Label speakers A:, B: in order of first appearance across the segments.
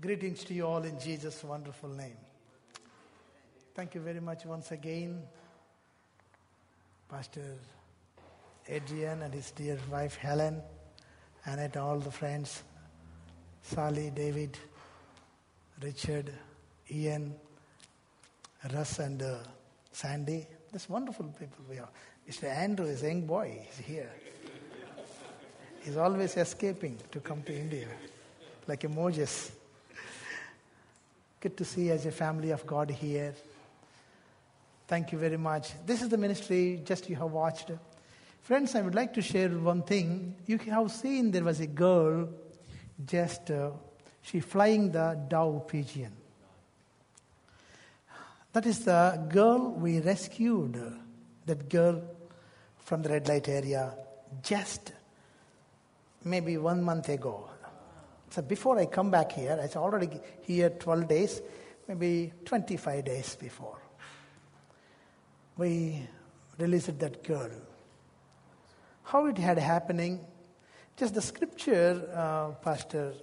A: Greetings to you all in Jesus' wonderful name. Thank you very much once again, Pastor Adrian and his dear wife Helen, and at all the friends, Sally, David, Richard, Ian, Russ, and uh, Sandy. This wonderful people we are. Mr. Andrew is a young boy. He's here. He's always escaping to come to India, like a Moses. Good to see you as a family of God here. Thank you very much. This is the ministry just you have watched. Friends, I would like to share one thing. You have seen there was a girl just uh, she flying the dove pigeon. That is the girl we rescued. That girl from the red light area just maybe one month ago. So before I come back here, I was already here 12 days, maybe 25 days before. We released that girl. How it had happening, just the scripture, uh, Pastor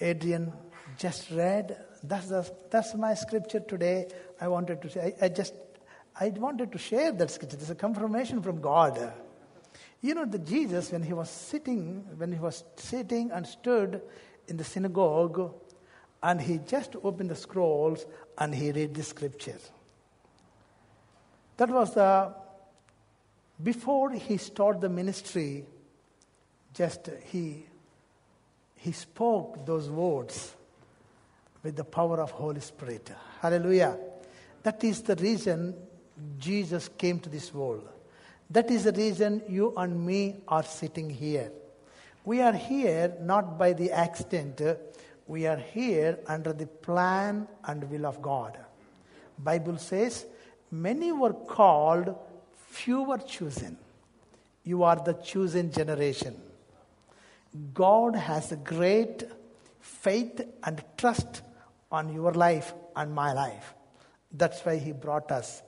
A: Adrian just read. That's, the, that's my scripture today. I wanted to say, I, I just, I wanted to share that scripture. It's a confirmation from God. You know, the Jesus, when he was sitting, when he was sitting and stood in the synagogue, and he just opened the scrolls and he read the scripture. That was the, before he started the ministry, just he, he spoke those words with the power of Holy Spirit. Hallelujah. That is the reason Jesus came to this world. That is the reason you and me are sitting here. We are here not by the accident, we are here under the plan and will of God. Bible says, many were called, few were chosen. You are the chosen generation. God has a great faith and trust on your life and my life. That's why He brought us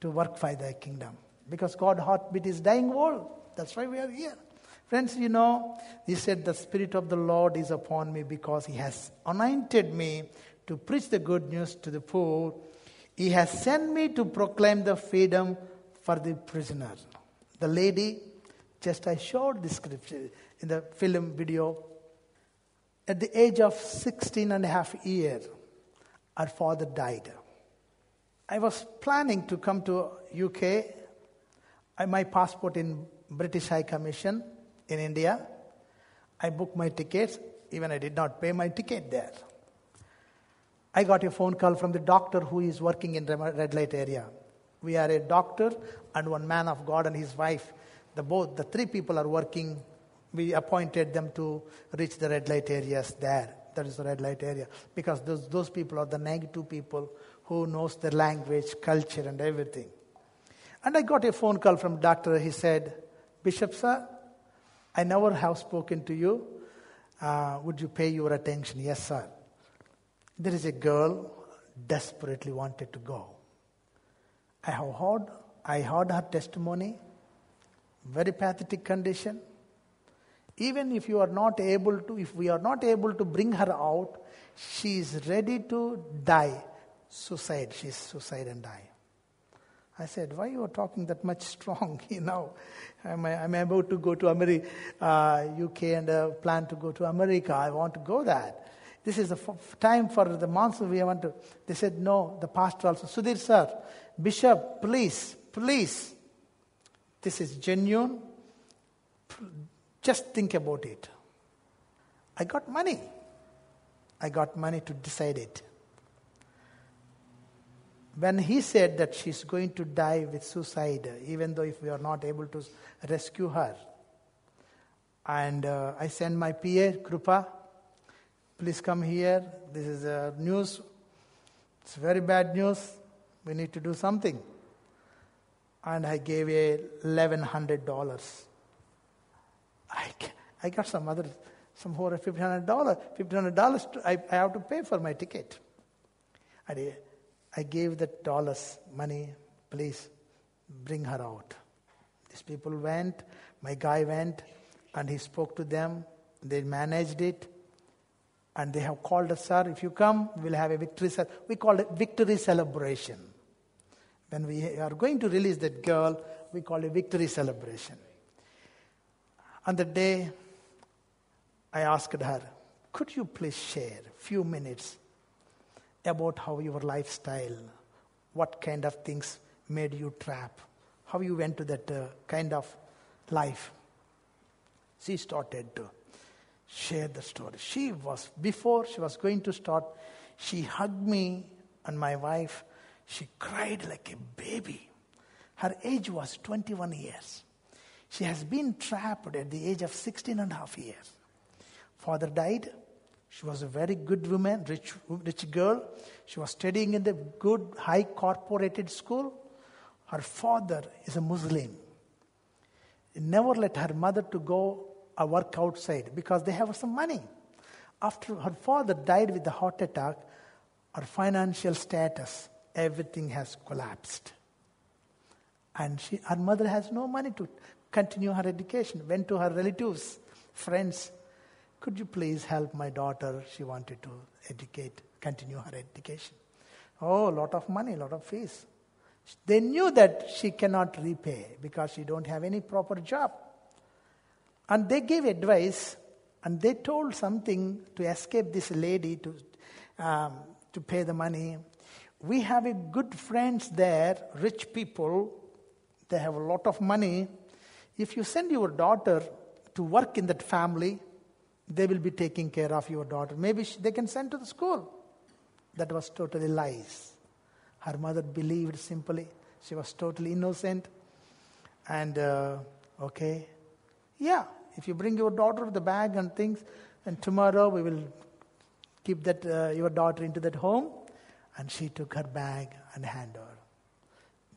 A: to work for the kingdom because God heartbeat is dying world. That's why we are here. Friends, you know, he said, The Spirit of the Lord is upon me because he has anointed me to preach the good news to the poor. He has sent me to proclaim the freedom for the prisoner. The lady, just I showed the scripture in the film video. At the age of 16 and a half year, her father died. I was planning to come to UK my passport in British High Commission in India. I booked my tickets, even I did not pay my ticket there. I got a phone call from the doctor who is working in red light area. We are a doctor and one man of God and his wife. The both the three people are working. We appointed them to reach the red light areas there. That is the red light area because those those people are the negative people who knows the language, culture, and everything. And I got a phone call from doctor. He said, Bishop, sir, I never have spoken to you. Uh, would you pay your attention? Yes, sir. There is a girl desperately wanted to go. I have heard, I heard her testimony, very pathetic condition. Even if you are not able to, if we are not able to bring her out, she is ready to die. Suicide, she's suicide and die. I said, why you are talking that much strong, you know? I'm, I'm about to go to America, uh, UK and uh, plan to go to America. I want to go that. This is the f- time for the monsoon. We want to. They said, no, the pastor also. Sudhir sir, Bishop, please, please. This is genuine. Just think about it. I got money. I got money to decide it when he said that she's going to die with suicide, even though if we are not able to rescue her, and uh, I sent my PA, Krupa, please come here. This is uh, news. It's very bad news. We need to do something. And I gave a $1,100. I, I got some other, some more $1,500. $1,500 I, I have to pay for my ticket. I I gave the dollars, money, please bring her out. These people went, my guy went, and he spoke to them. They managed it. And they have called us, sir, if you come, we'll have a victory. We call it victory celebration. When we are going to release that girl, we call it victory celebration. On the day, I asked her, could you please share a few minutes about how your lifestyle, what kind of things made you trap, how you went to that uh, kind of life? She started to share the story. She was, before she was going to start, she hugged me and my wife. She cried like a baby. Her age was 21 years. She has been trapped at the age of 16 and a half years. Father died. She was a very good woman, rich, rich girl. She was studying in the good, high corporated school. Her father is a Muslim. He never let her mother to go a work outside because they have some money. After her father died with a heart attack, her financial status, everything has collapsed. And she, her mother has no money to continue her education. Went to her relatives, friends. Could you please help my daughter? She wanted to educate, continue her education. Oh, a lot of money, a lot of fees. They knew that she cannot repay because she don't have any proper job. And they gave advice and they told something to escape this lady to, um, to pay the money. We have a good friends there, rich people. They have a lot of money. If you send your daughter to work in that family, they will be taking care of your daughter. Maybe she, they can send to the school. That was totally lies. Her mother believed simply. She was totally innocent. And, uh, okay, yeah, if you bring your daughter with the bag and things, and tomorrow we will keep that uh, your daughter into that home. And she took her bag and hand her.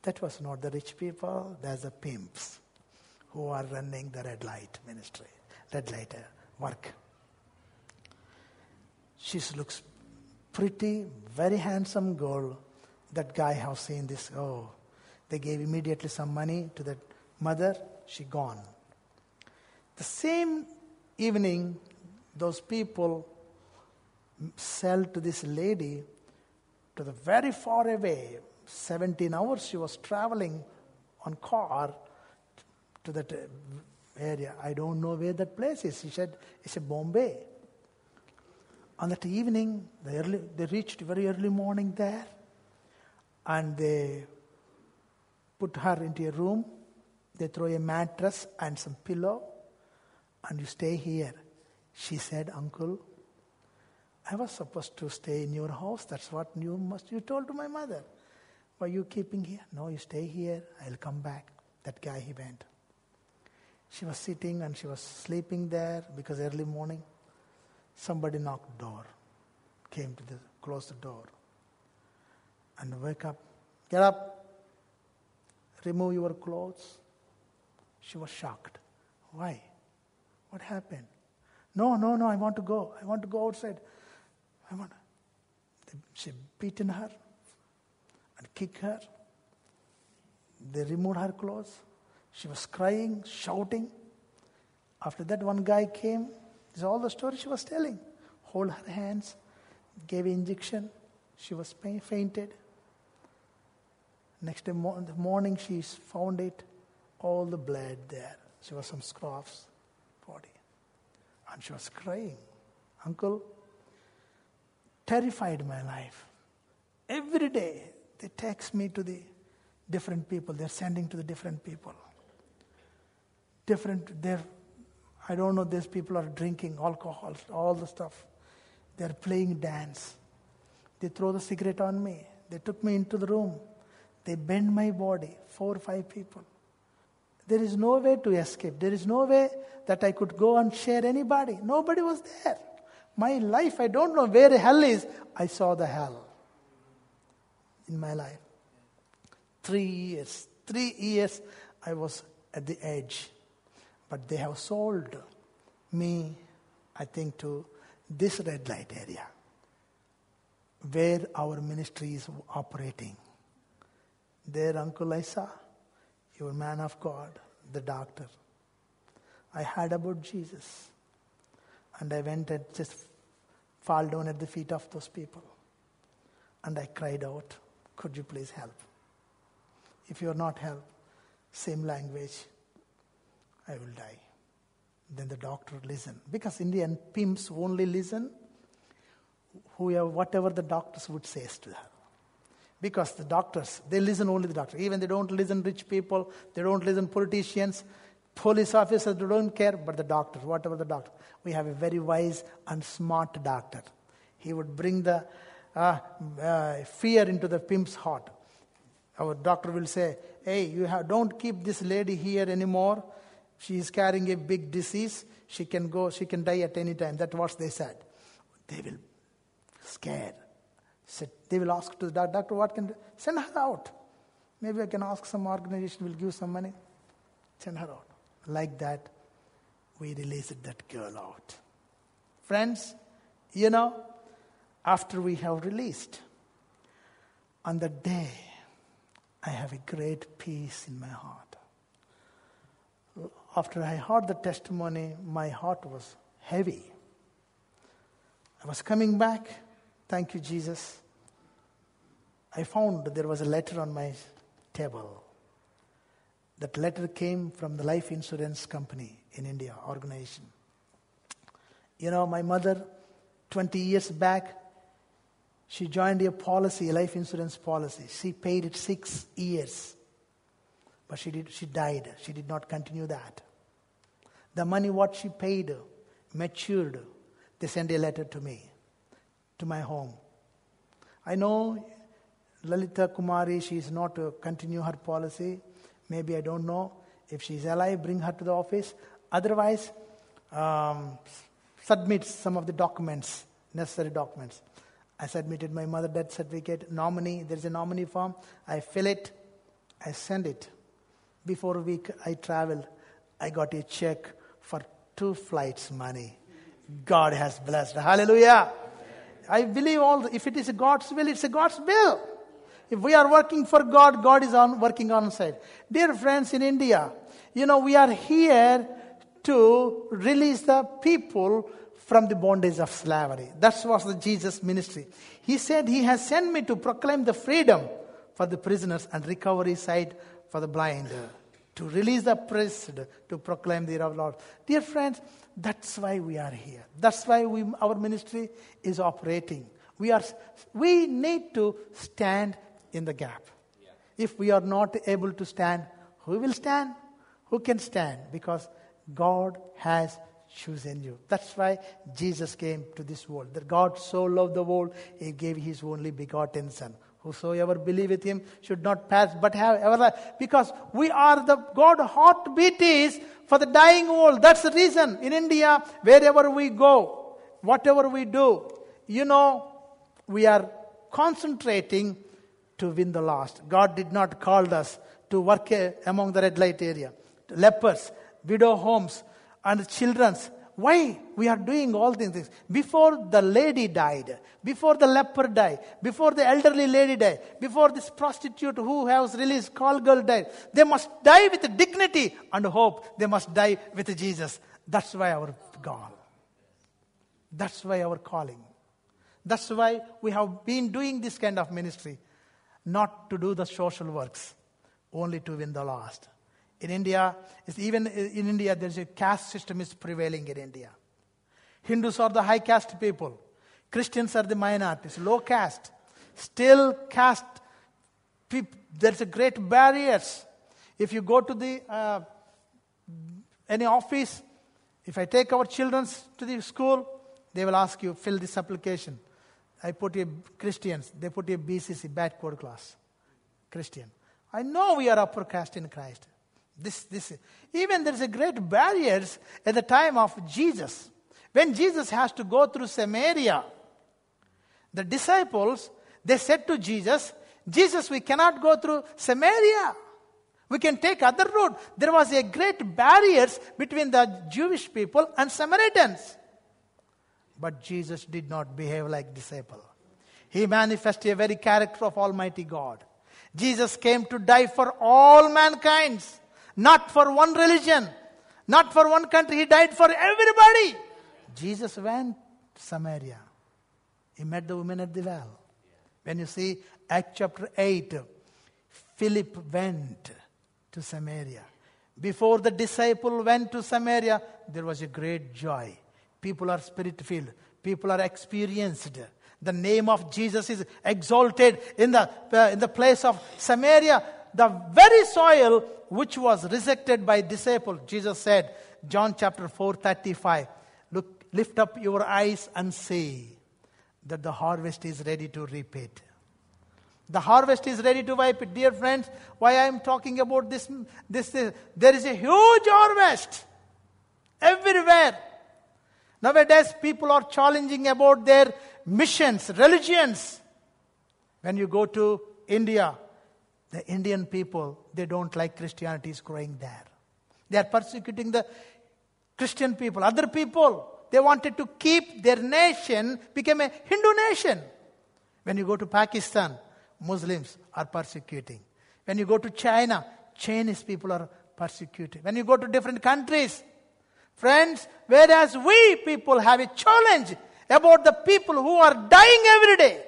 A: That was not the rich people, there's the pimps who are running the red light ministry, red light work. She looks pretty, very handsome girl. That guy have seen this. Oh, they gave immediately some money to that mother. She gone. The same evening, those people sell to this lady to the very far away. 17 hours she was traveling on car to that area. I don't know where that place is. She said it's a Bombay. On that evening, they, early, they reached very early morning there, and they put her into a room. They throw a mattress and some pillow and you stay here. She said, Uncle, I was supposed to stay in your house. That's what you must you told to my mother. Why you keeping here? No, you stay here. I'll come back. That guy he went. She was sitting and she was sleeping there because early morning somebody knocked door. Came to the close the door. And wake up. Get up. Remove your clothes. She was shocked. Why? What happened? No, no, no, I want to go. I want to go outside. I want. She beaten her and kicked her. They removed her clothes. She was crying, shouting. After that, one guy came. Is all the story she was telling. Hold her hands, gave injection. She was fainted. Next day the morning, she found it, all the blood there. She was some scrapes body. And she was crying. Uncle, terrified my life. Every day they text me to the different people. They're sending to the different people. Different, they're, I don't know, these people are drinking alcohol, all the stuff. They're playing dance. They throw the cigarette on me. They took me into the room. They bend my body, four or five people. There is no way to escape. There is no way that I could go and share anybody. Nobody was there. My life, I don't know where hell is. I saw the hell in my life. Three years. Three years I was at the edge. But they have sold me, I think, to this red light area where our ministry is operating. There, Uncle Isa your man of God, the doctor. I heard about Jesus. And I went and just fall down at the feet of those people. And I cried out, Could you please help? If you are not help, same language, I will die. Then the doctor listen Because Indian pimps only listen whoever, whatever the doctors would say to her. Because the doctors, they listen only the doctor. Even they don't listen rich people, they don't listen politicians, police officers, they don't care, but the doctor, whatever the doctor. We have a very wise and smart doctor. He would bring the uh, uh, fear into the pimp's heart. Our doctor will say, Hey, you have, don't keep this lady here anymore. She is carrying a big disease. She can go, she can die at any time. That's what they said. They will scare. They will ask to the doctor, doctor, what can send her out? Maybe I can ask some organization will give some money. Send her out. Like that, we released that girl out. Friends, you know, after we have released, on the day, I have a great peace in my heart. After I heard the testimony, my heart was heavy. I was coming back. Thank you, Jesus. I found there was a letter on my table. That letter came from the life insurance company in India, organization. You know, my mother, 20 years back, she joined a policy, a life insurance policy. She paid it six years. But she, did, she died. She did not continue that. The money what she paid matured. They sent a letter to me, to my home. I know Lalita Kumari, she is not to continue her policy. Maybe I don't know. If she is alive, bring her to the office. Otherwise, um, submit some of the documents, necessary documents. I submitted my mother death certificate, nominee. There's a nominee form. I fill it. I send it. Before a week, I travel. I got a check for two flights money. God has blessed. Hallelujah. I believe all. If it is God's will, it's a God's will. If we are working for God, God is on, working on side. Dear friends in India, you know, we are here to release the people from the bondage of slavery. That was the Jesus ministry. He said, He has sent me to proclaim the freedom for the prisoners and recovery sight for the blind, to release the oppressed, to proclaim the year of Lord. Dear friends, that's why we are here. That's why we, our ministry is operating. We, are, we need to stand in the gap. Yeah. If we are not able to stand, who will stand? Who can stand? Because God has chosen you. That's why Jesus came to this world. That God so loved the world, He gave His only begotten Son. Whosoever believeth Him should not pass, but have everlasting. Because we are the God heartbeat is for the dying world. That's the reason. In India, wherever we go, whatever we do, you know, we are concentrating to win the lost. God did not call us to work eh, among the red light area. Lepers, widow homes, and children's. Why we are doing all these things? Before the lady died, before the leper died, before the elderly lady died, before this prostitute who has released call girl died, they must die with dignity and hope. They must die with Jesus. That's why our goal. That's why our calling. That's why we have been doing this kind of ministry not to do the social works, only to win the lost. In India, even in India, there's a caste system is prevailing in India. Hindus are the high caste people. Christians are the minorities, low caste. Still caste, people, there's a great barriers. If you go to the uh, any office, if I take our children to the school, they will ask you, fill this application. I put a Christians, they put a BCC, bad backward class. Christian. I know we are upper caste in Christ. This, this, even there's a great barriers at the time of Jesus. When Jesus has to go through Samaria, the disciples, they said to Jesus, Jesus, we cannot go through Samaria. We can take other road. There was a great barriers between the Jewish people and Samaritans. But Jesus did not behave like disciple. He manifested a very character of Almighty God. Jesus came to die for all mankind, not for one religion, not for one country. He died for everybody. Jesus went to Samaria. He met the woman at the well. When you see Act chapter 8, Philip went to Samaria. Before the disciple went to Samaria, there was a great joy. People are spirit filled, people are experienced. The name of Jesus is exalted in the, uh, in the place of Samaria. The very soil which was rejected by disciple, Jesus said, John chapter 4, 35, look, lift up your eyes and see that the harvest is ready to reap it. The harvest is ready to wipe it. Dear friends, why I am talking about this, this, this there is a huge harvest everywhere. Nowadays, people are challenging about their missions, religions. When you go to India, the Indian people, they don't like Christianity is growing there. They are persecuting the Christian people, other people. They wanted to keep their nation, became a Hindu nation. When you go to Pakistan, Muslims are persecuting. When you go to China, Chinese people are persecuted. When you go to different countries, friends, whereas we people have a challenge about the people who are dying every day.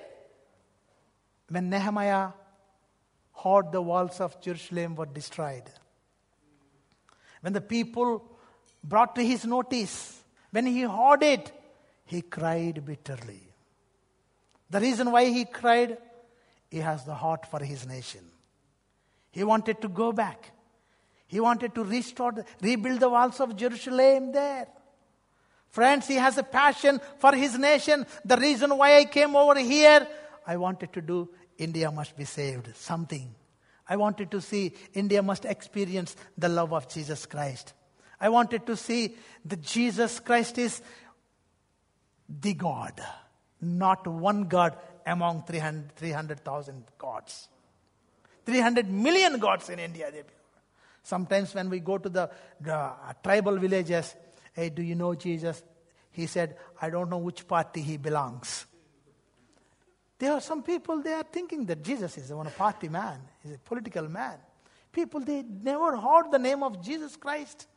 A: When Nehemiah the walls of Jerusalem were destroyed, when the people brought to his notice, when he heard it, he cried bitterly. The reason why he cried, he has the heart for his nation. He wanted to go back. He wanted to restore, rebuild the walls of Jerusalem there. Friends, he has a passion for his nation. The reason why I came over here, I wanted to do India must be saved. Something. I wanted to see India must experience the love of Jesus Christ. I wanted to see that Jesus Christ is the God, not one God among 300,000 300, gods. 300 million gods in India. Sometimes when we go to the, the uh, tribal villages, Hey, do you know Jesus? He said, I don't know which party he belongs. There are some people, they are thinking that Jesus is one a party man, he's a political man. People, they never heard the name of Jesus Christ.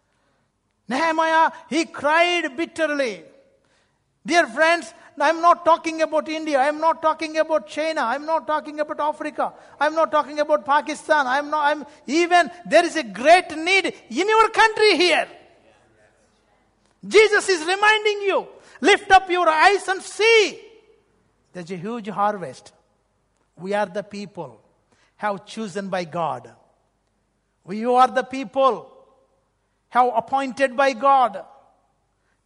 A: Nehemiah, he cried bitterly. Dear friends, I'm not talking about India. I'm not talking about China. I'm not talking about Africa. I'm not talking about Pakistan. I'm not, I'm even, there is a great need in your country here. Jesus is reminding you lift up your eyes and see. There's a huge harvest. We are the people have chosen by God. We are the people have appointed by God.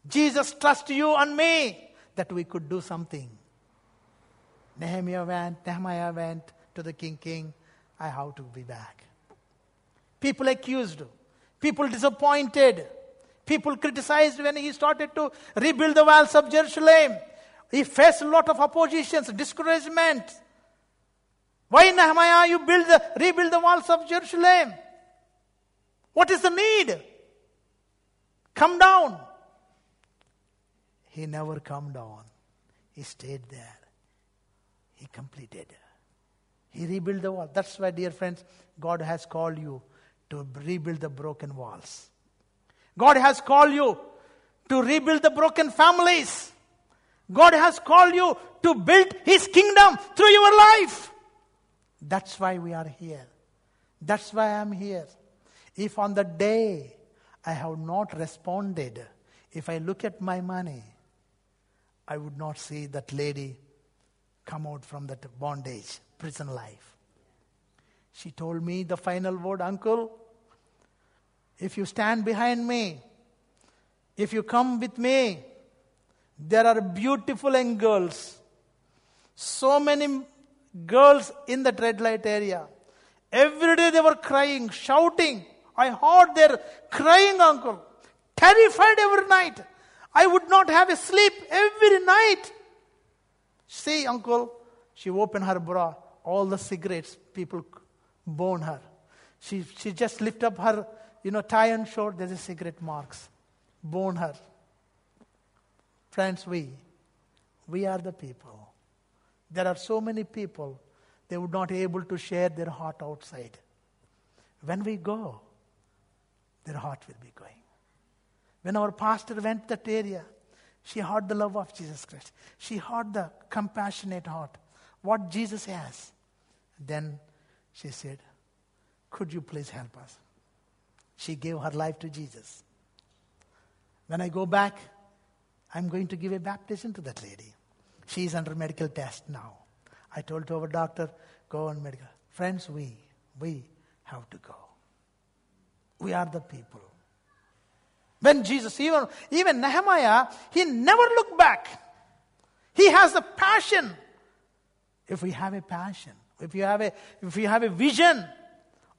A: Jesus trust you and me that we could do something. Nehemiah went, Nehemiah went to the king, king, I have to be back. People accused, people disappointed. People criticized when he started to rebuild the walls of Jerusalem. He faced a lot of oppositions, discouragement. Why, Nehemiah, you build the, rebuild the walls of Jerusalem? What is the need? Come down. He never come down. He stayed there. He completed. He rebuilt the wall. That's why, dear friends, God has called you to rebuild the broken walls. God has called you to rebuild the broken families. God has called you to build His kingdom through your life. That's why we are here. That's why I'm here. If on the day I have not responded, if I look at my money, I would not see that lady come out from that bondage, prison life. She told me the final word, Uncle, if you stand behind me, if you come with me, there are beautiful young girls. So many girls in the red light area. Every day they were crying, shouting. I heard their crying, uncle. Terrified every night. I would not have a sleep every night. See, uncle, she opened her bra. All the cigarettes people burn her. She, she just lift up her you know, tie and short, there's a cigarette marks. Bone her. Friends, we, we are the people. There are so many people, they would not be able to share their heart outside. When we go, their heart will be going. When our pastor went that area, She heard the love of Jesus Christ. She heard the compassionate heart, what Jesus has. Then she said, Could you please help us? She gave her life to Jesus. When I go back, I'm going to give a baptism to that lady. She is under medical test now. I told to our doctor, go on medical. Friends, we, we have to go. We are the people. When Jesus, even, even Nehemiah, he never looked back. He has the passion. If we have a passion, if you have a, if you have a vision,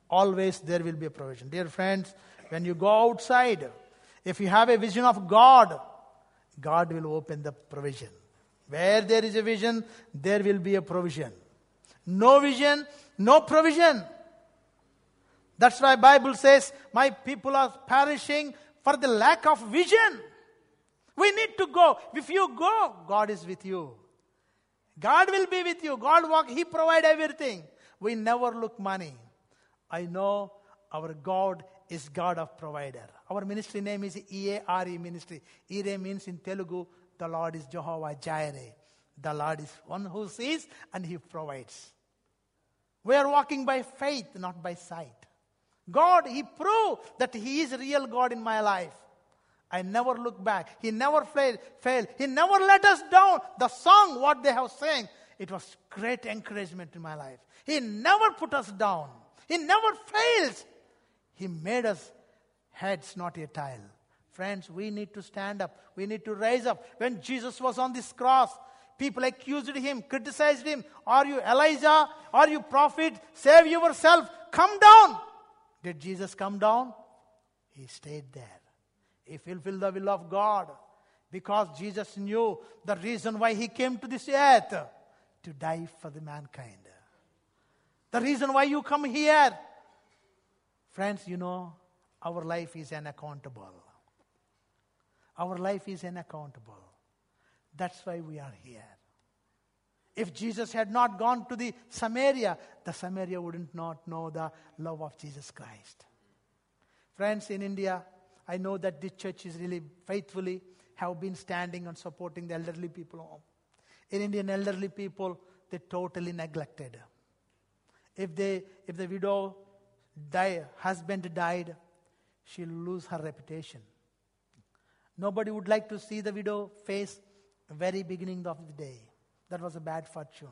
A: always there will be a provision. Dear friends, when you go outside, if you have a vision of God, God will open the provision. Where there is a vision, there will be a provision. No vision, no provision. That's why Bible says, my people are perishing for the lack of vision. We need to go. If you go, God is with you. God will be with you. God walk, He provide everything. We never look money. I know our God is God of provider. Our ministry name is EARE ministry. EARE means in Telugu, the Lord is Jehovah Jireh. The Lord is one who sees and He provides. We are walking by faith, not by sight. God, He proved that He is real God in my life. I never look back. He never failed, failed. He never let us down. The song, what they have sang, it was great encouragement in my life. He never put us down. He never fails. He made us heads, not a tail. Friends, we need to stand up. We need to rise up. When Jesus was on this cross, people accused him, criticized him. Are you Elijah? Are you prophet? Save yourself. Come down. Did Jesus come down? He stayed there. He fulfilled the will of God because Jesus knew the reason why he came to this earth to die for the mankind. The reason why you come here. Friends, you know, our life is unaccountable. Our life is unaccountable. That's why we are here. If Jesus had not gone to the Samaria, the Samaria wouldn't not know the love of Jesus Christ. Friends, in India, I know that this church is really faithfully have been standing and supporting the elderly people home. In Indian elderly people, they totally neglected. If they if the widow die, husband died, she'll lose her reputation. Nobody would like to see the widow face very beginning of the day. That was a bad fortune.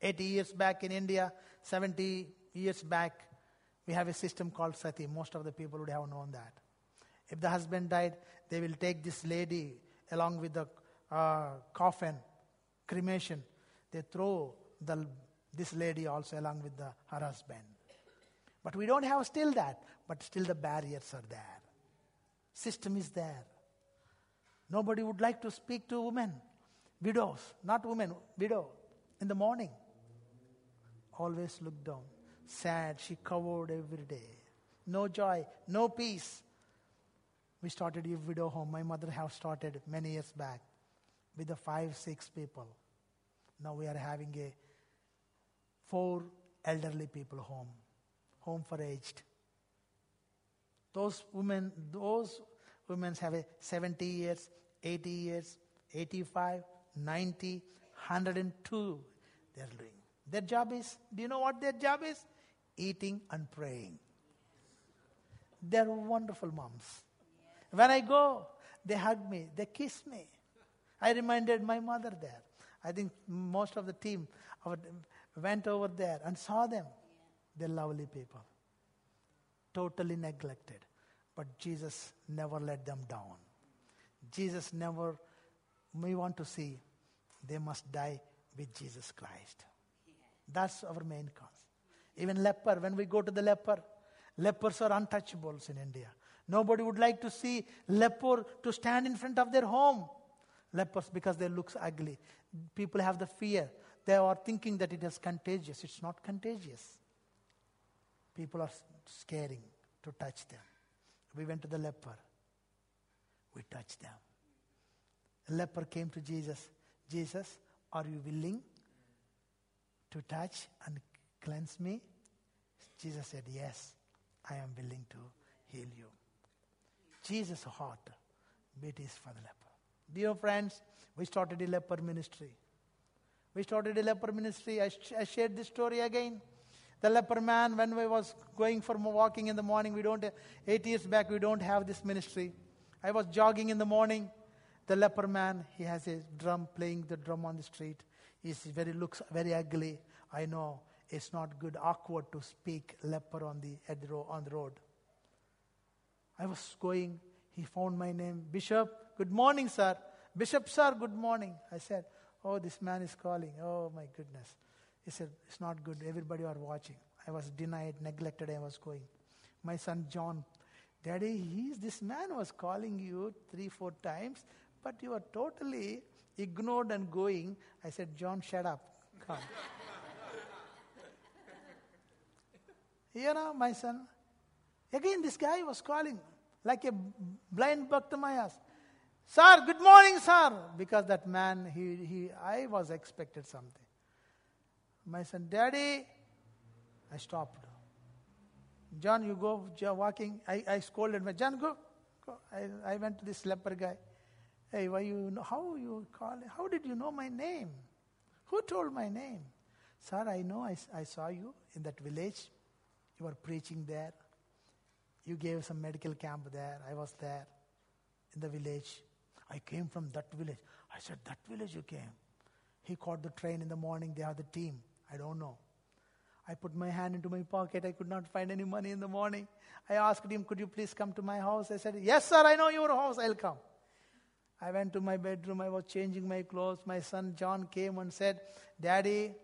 A: 80 years back in India, 70 years back, we have a system called sati. Most of the people would have known that. If the husband died, they will take this lady along with the uh, coffin, cremation. They throw the, this lady also along with the, her husband. But we don't have still that, but still the barriers are there. System is there. Nobody would like to speak to women, widows, not women, widow, in the morning. Always look down. Sad, she covered every day. No joy, no peace. We started a widow home. My mother have started many years back with the five, six people. Now we are having a four elderly people home, home for aged. Those women, those women have a 70 years, 80 years, 85, 90, 102. They're doing. Their job is, do you know what their job is? Eating and praying. They're wonderful moms. When I go, they hug me, they kiss me. I reminded my mother there. I think most of the team went over there and saw them. They're lovely people. Totally neglected. But Jesus never let them down. Jesus never, we want to see, they must die with Jesus Christ. That's our main cause. Even leper, when we go to the leper, lepers are untouchables in India. Nobody would like to see leper to stand in front of their home. Lepers because they look ugly. People have the fear. They are thinking that it is contagious. It's not contagious. People are scaring to touch them. We went to the leper. We touched them. A leper came to Jesus. Jesus, are you willing to touch and cleanse me? Jesus said, Yes, I am willing to heal you. Jesus' heart beat is for the leper. Dear friends, we started a leper ministry. We started a leper ministry. I, sh- I shared this story again. The leper man, when we was going for walking in the morning, we don't, eight years back, we don't have this ministry. I was jogging in the morning. The leper man, he has a drum, playing the drum on the street. He's very, looks very ugly. I know it's not good, awkward to speak leper on the, the on the road. I was going, he found my name, Bishop, good morning, sir. Bishop, sir, good morning. I said, Oh, this man is calling. Oh, my goodness. He said, It's not good. Everybody are watching. I was denied, neglected. I was going. My son John, Daddy, he's, this man was calling you three, four times, but you are totally ignored and going. I said, John, shut up. Come. you know, my son. Again, this guy was calling like a blind Bhaktamayas. Sir, good morning, sir. Because that man, he, he, I was expected something. My son, Daddy, I stopped. John, you go walking. I, I scolded my John, go. go. I, I went to this leper guy. Hey, why you how you call How did you know my name? Who told my name? Sir, I know I, I saw you in that village. You were preaching there. You gave some medical camp there. I was there in the village. I came from that village. I said, That village you came. He caught the train in the morning. They have the team. I don't know. I put my hand into my pocket. I could not find any money in the morning. I asked him, Could you please come to my house? I said, Yes, sir, I know your house. I'll come. I went to my bedroom. I was changing my clothes. My son John came and said, Daddy,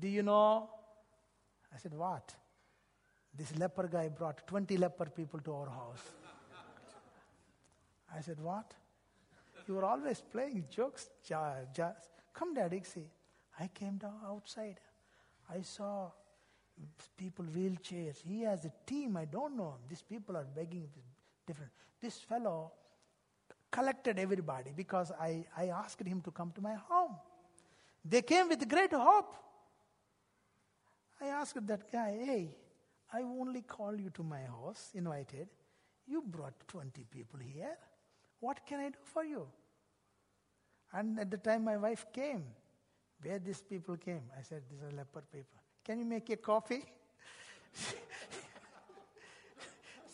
A: do you know? I said, What? This leper guy brought 20 leper people to our house. I said, What? You were always playing jokes, come, daddy, see. I came down outside. I saw people wheelchairs. He has a team. I don't know. These people are begging different. This fellow collected everybody because I, I asked him to come to my home. They came with great hope. I asked that guy, hey, I only called you to my house, invited. You brought 20 people here. What can I do for you? And at the time my wife came, where these people came, I said, These are leper people. Can you make a coffee?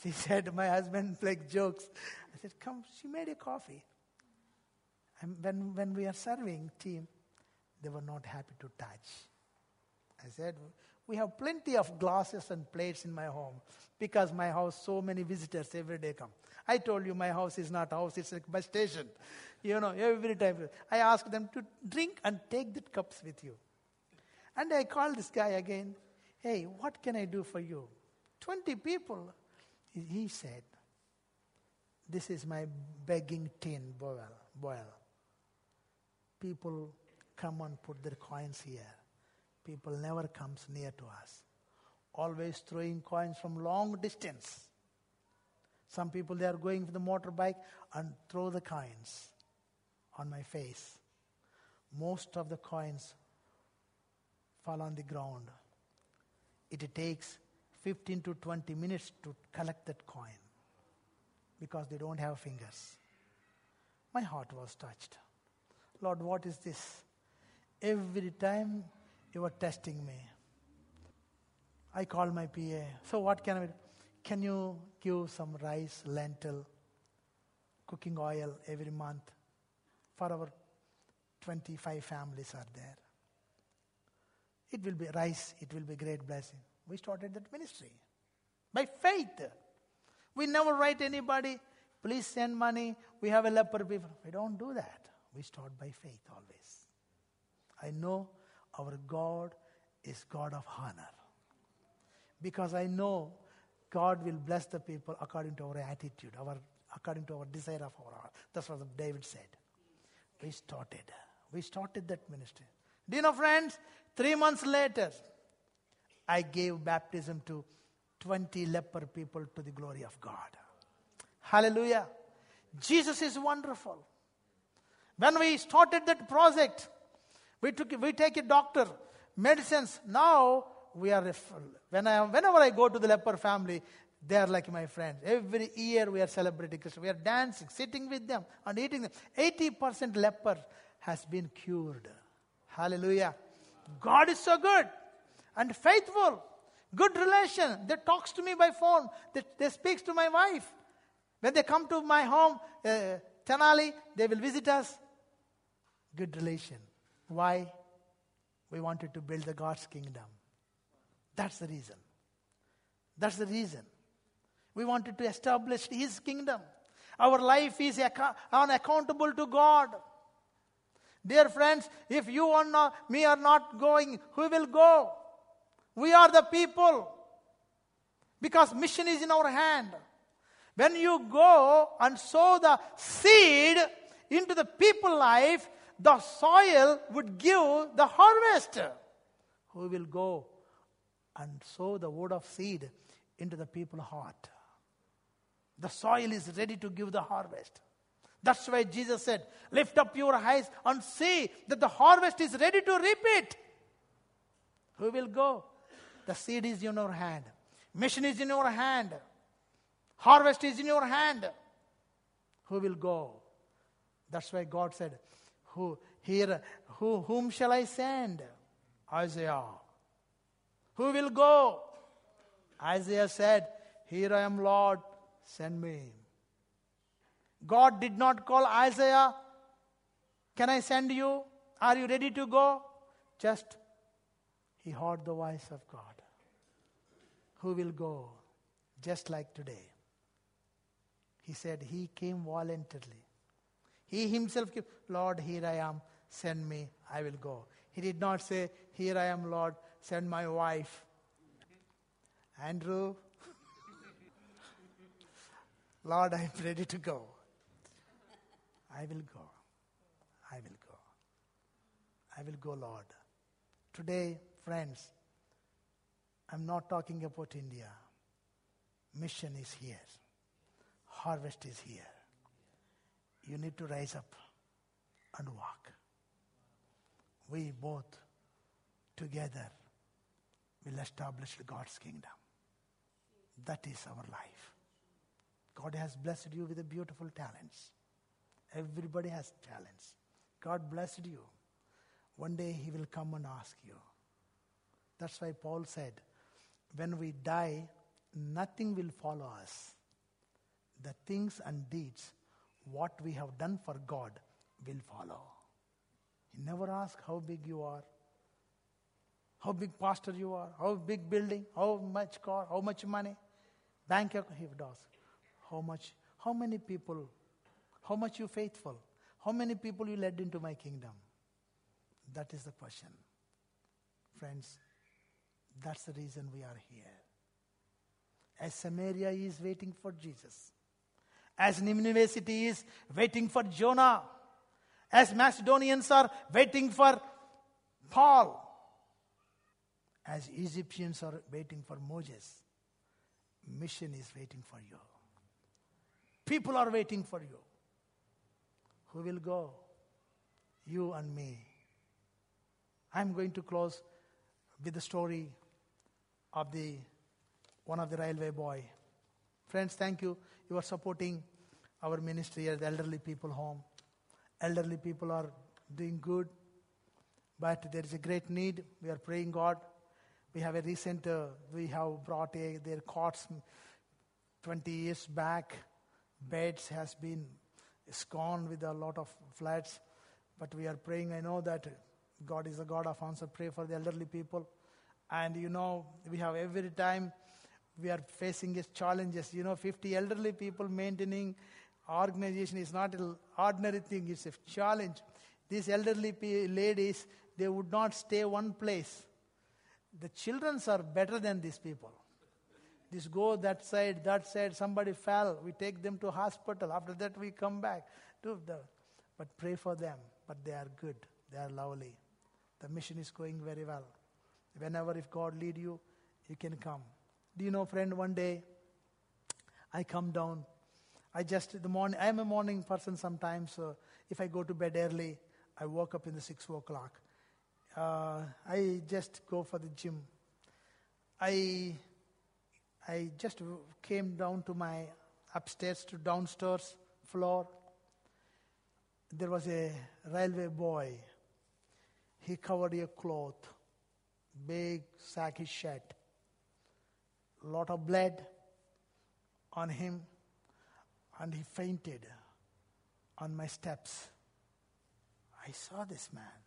A: she said, My husband like jokes. I said, Come, she made a coffee. And when, when we are serving team, they were not happy to touch. I said, we have plenty of glasses and plates in my home because my house, so many visitors every day come. I told you my house is not a house, it's like my station. You know, every time. I ask them to drink and take the cups with you. And I call this guy again. Hey, what can I do for you? 20 people. He said, This is my begging tin boil. boil. People come and put their coins here people never comes near to us. Always throwing coins from long distance. Some people they are going with the motorbike and throw the coins on my face. Most of the coins fall on the ground. It takes 15 to 20 minutes to collect that coin because they don't have fingers. My heart was touched. Lord, what is this? Every time you are testing me. I called my PA. So, what can I do? Can you give some rice, lentil, cooking oil every month for our 25 families are there? It will be rice, it will be great blessing. We started that ministry by faith. We never write anybody, please send money. We have a leper people. We don't do that. We start by faith always. I know our God is God of honor. Because I know God will bless the people according to our attitude, our, according to our desire of our heart. That's what David said. We started. We started that ministry. Do you know, friends? Three months later, I gave baptism to 20 leper people to the glory of God. Hallelujah. Jesus is wonderful. When we started that project, we, took, we take a doctor, medicines. Now we are, when I, whenever I go to the leper family, They are like my friends. Every year we are celebrating Christmas. We are dancing, sitting with them, and eating them. 80% leper has been cured. Hallelujah. God is so good and faithful. Good relation. They talks to me by phone. They, they speaks to my wife. When they come to my home, uh, Tenali, they will visit us. Good relation. Why? We wanted to build the God's kingdom. That's the reason. That's the reason. We wanted to establish His kingdom. Our life is unaccountable to God. Dear friends, if you or not, me are not going, who will go? We are the people. Because mission is in our hand. When you go and sow the seed into the people life, the soil would give the harvest. Who will go and sow the word of seed into the people heart? The soil is ready to give the harvest. That's why Jesus said, Lift up your eyes and see that the harvest is ready to reap it. Who will go? The seed is in your hand, mission is in your hand, harvest is in your hand. Who will go? That's why God said, Who here who whom shall I send? Isaiah. Who will go? Isaiah said, Here I am, Lord, send me. God did not call Isaiah, Can I send you? Are you ready to go? Just he heard the voice of God. Who will go? Just like today. He said, He came voluntarily. He himself came, Lord, here I am, send me, I will go. He did not say, Here I am, Lord, send my wife. Andrew, Lord, I am ready to go. I will go. I will go. I will go, Lord. Today, friends, I'm not talking about India. Mission is here, harvest is here. You need to rise up and walk. We both together will establish God's kingdom. That is our life. God has blessed you with the beautiful talents. Everybody has talents. God blessed you. One day He will come and ask you. That's why Paul said, when we die, nothing will follow us. The things and deeds, what we have done for God, will follow. He never asks how big you are, how big pastor you are, how big building, how much car, how much money. Bank account, he would ask. How much, how many people how much you faithful? How many people you led into my kingdom? That is the question. Friends, that's the reason we are here. As Samaria is waiting for Jesus, as Nineveh city is waiting for Jonah, as Macedonians are waiting for Paul, as Egyptians are waiting for Moses, mission is waiting for you. People are waiting for you. Who will go? You and me. I'm going to close with the story of the one of the railway boy. Friends, thank you. You are supporting our ministry at the elderly people home. Elderly people are doing good, but there is a great need. We are praying God. We have a recent, uh, we have brought a, their cots 20 years back. Beds has been scorned with a lot of floods. But we are praying. I know that God is a God of answer. Pray for the elderly people. And you know, we have every time we are facing challenges. You know, 50 elderly people maintaining organization is not an ordinary thing, it's a challenge. These elderly ladies, they would not stay one place. The children are better than these people. This go that side, that side, somebody fell, we take them to hospital. After that we come back but pray for them. But they are good. They are lovely. The mission is going very well. Whenever if God lead you, you can come. Do you know, friend, one day I come down. I just the morning I am a morning person sometimes. So if I go to bed early, I woke up in the six o'clock. Uh, I just go for the gym. I I just came down to my upstairs to downstairs floor. There was a railway boy. He covered a cloth, big sacky shirt, lot of blood on him, and he fainted on my steps. I saw this man.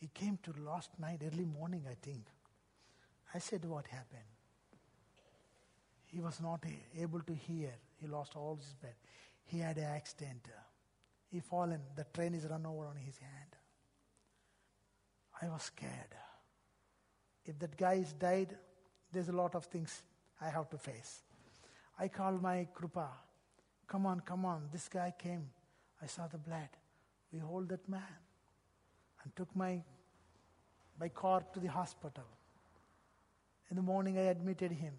A: He came to last night, early morning, I think. I said, What happened? He was not able to hear. He lost all his breath. He had an accident. He fallen. The train is run over on his hand. I was scared. If that guy is died, there's a lot of things I have to face. I called my Krupa. Come on, come on. This guy came. I saw the blood. We hold that man and took my, my car to the hospital. In the morning, I admitted him.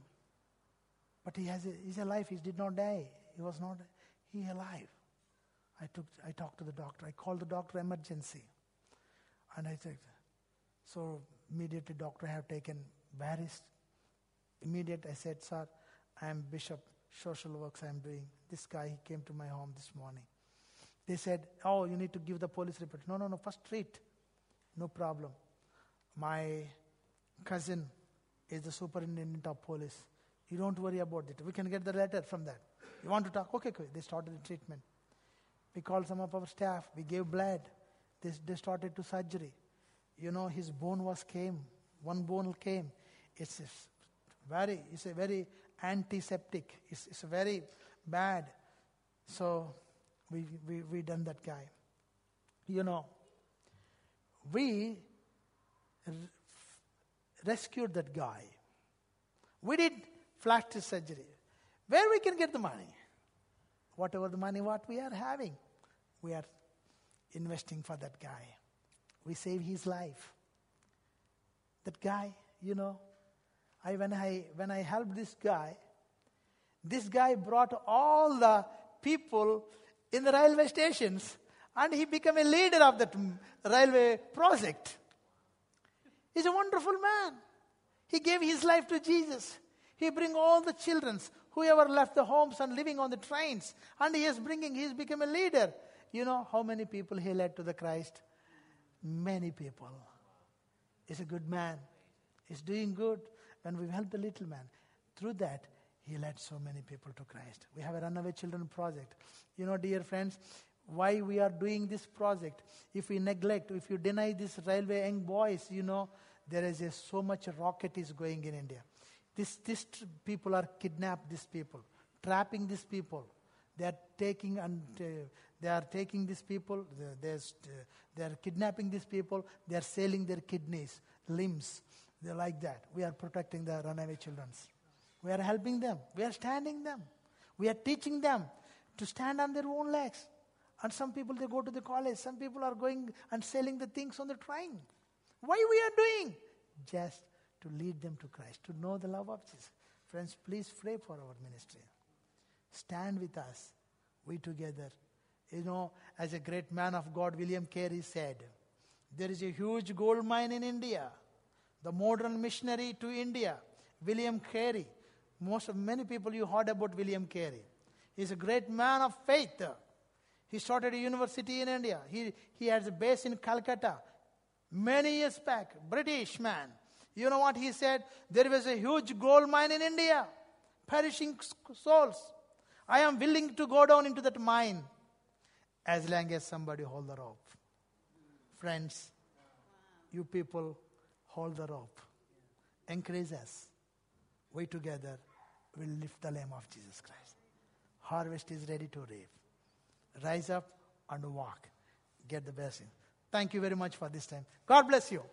A: But he has a, he's alive. He did not die. He was not, he alive. I, took, I talked to the doctor. I called the doctor emergency. And I said, so immediately doctor have taken various, immediate, I said, sir, I am bishop, social works I am doing. This guy, he came to my home this morning. They said, oh, you need to give the police report. No, no, no, first treat. No problem. My cousin is the superintendent of police. You don't worry about it. We can get the letter from that. You want to talk? Okay, okay. They started the treatment. We called some of our staff. We gave blood. They, they started to surgery. You know, his bone was came. One bone came. It's, it's very, it's a very antiseptic. It's, it's very bad. So we, we, we done that guy. You know, we r- rescued that guy. We did plastic surgery. Where we can get the money? Whatever the money what we are having, we are investing for that guy. We save his life. That guy, you know, I when I when I helped this guy, this guy brought all the people in the railway stations and he became a leader of that railway project. He's a wonderful man. He gave his life to Jesus. He bring all the children, whoever left the homes and living on the trains, and he is bringing, he's become a leader. You know how many people he led to the Christ? Many people. He's a good man. He's doing good. When we help the little man, through that, he led so many people to Christ. We have a Runaway Children project. You know, dear friends, why we are doing this project. If we neglect, if you deny this railway young boys, you know, there is a, so much rocket is going in India. This, this people are kidnapped. These people, trapping these people. They are taking and uh, they are taking these people. They, they, they are kidnapping these people. They are selling their kidneys, limbs. They're like that. We are protecting the runaway children. We are helping them. We are standing them. We are teaching them to stand on their own legs. And some people, they go to the college. Some people are going and selling the things on the train. Why we are doing? Just to lead them to Christ, to know the love of Jesus. Friends, please pray for our ministry. Stand with us. We together. You know, as a great man of God, William Carey said, there is a huge gold mine in India. The modern missionary to India, William Carey. Most of many people you heard about William Carey. He's a great man of faith. He started a university in India. He, he has a base in Calcutta. Many years back, British man. You know what he said? There was a huge gold mine in India, perishing souls. I am willing to go down into that mine as long as somebody hold the rope. Friends, you people hold the rope. Encourage us. We together will lift the name of Jesus Christ. Harvest is ready to reap rise up and walk. Get the blessing. Thank you very much for this time. God bless you.